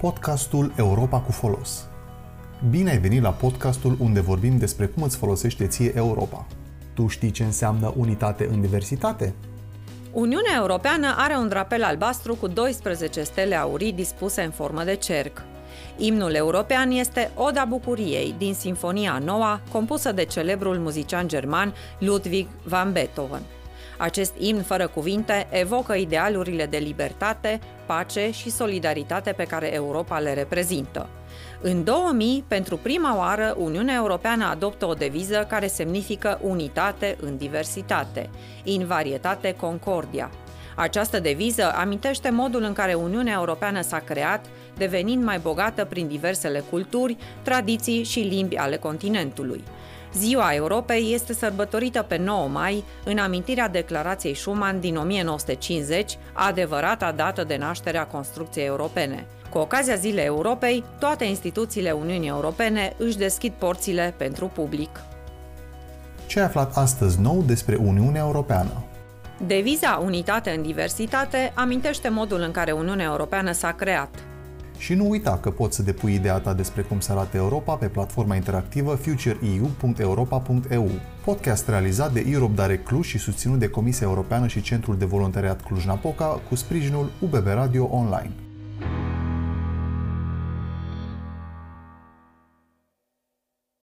podcastul Europa cu folos. Bine ai venit la podcastul unde vorbim despre cum îți folosește ție Europa. Tu știi ce înseamnă unitate în diversitate? Uniunea Europeană are un drapel albastru cu 12 stele aurii dispuse în formă de cerc. Imnul european este Oda Bucuriei din Sinfonia Noua, compusă de celebrul muzician german Ludwig van Beethoven. Acest imn fără cuvinte evocă idealurile de libertate, pace și solidaritate pe care Europa le reprezintă. În 2000, pentru prima oară, Uniunea Europeană adoptă o deviză care semnifică unitate în diversitate, in varietate concordia. Această deviză amintește modul în care Uniunea Europeană s-a creat, devenind mai bogată prin diversele culturi, tradiții și limbi ale continentului. Ziua Europei este sărbătorită pe 9 mai, în amintirea declarației Schuman din 1950, adevărata dată de naștere a construcției europene. Cu ocazia Zilei Europei, toate instituțiile Uniunii Europene își deschid porțile pentru public. Ce ai aflat astăzi nou despre Uniunea Europeană? Deviza Unitate în diversitate amintește modul în care Uniunea Europeană s-a creat – și nu uita că poți să depui ideea ta despre cum să arate Europa pe platforma interactivă futureeu.europa.eu. Podcast realizat de Europe Direct Cluj și susținut de Comisia Europeană și Centrul de Voluntariat Cluj-Napoca cu sprijinul UBB Radio Online.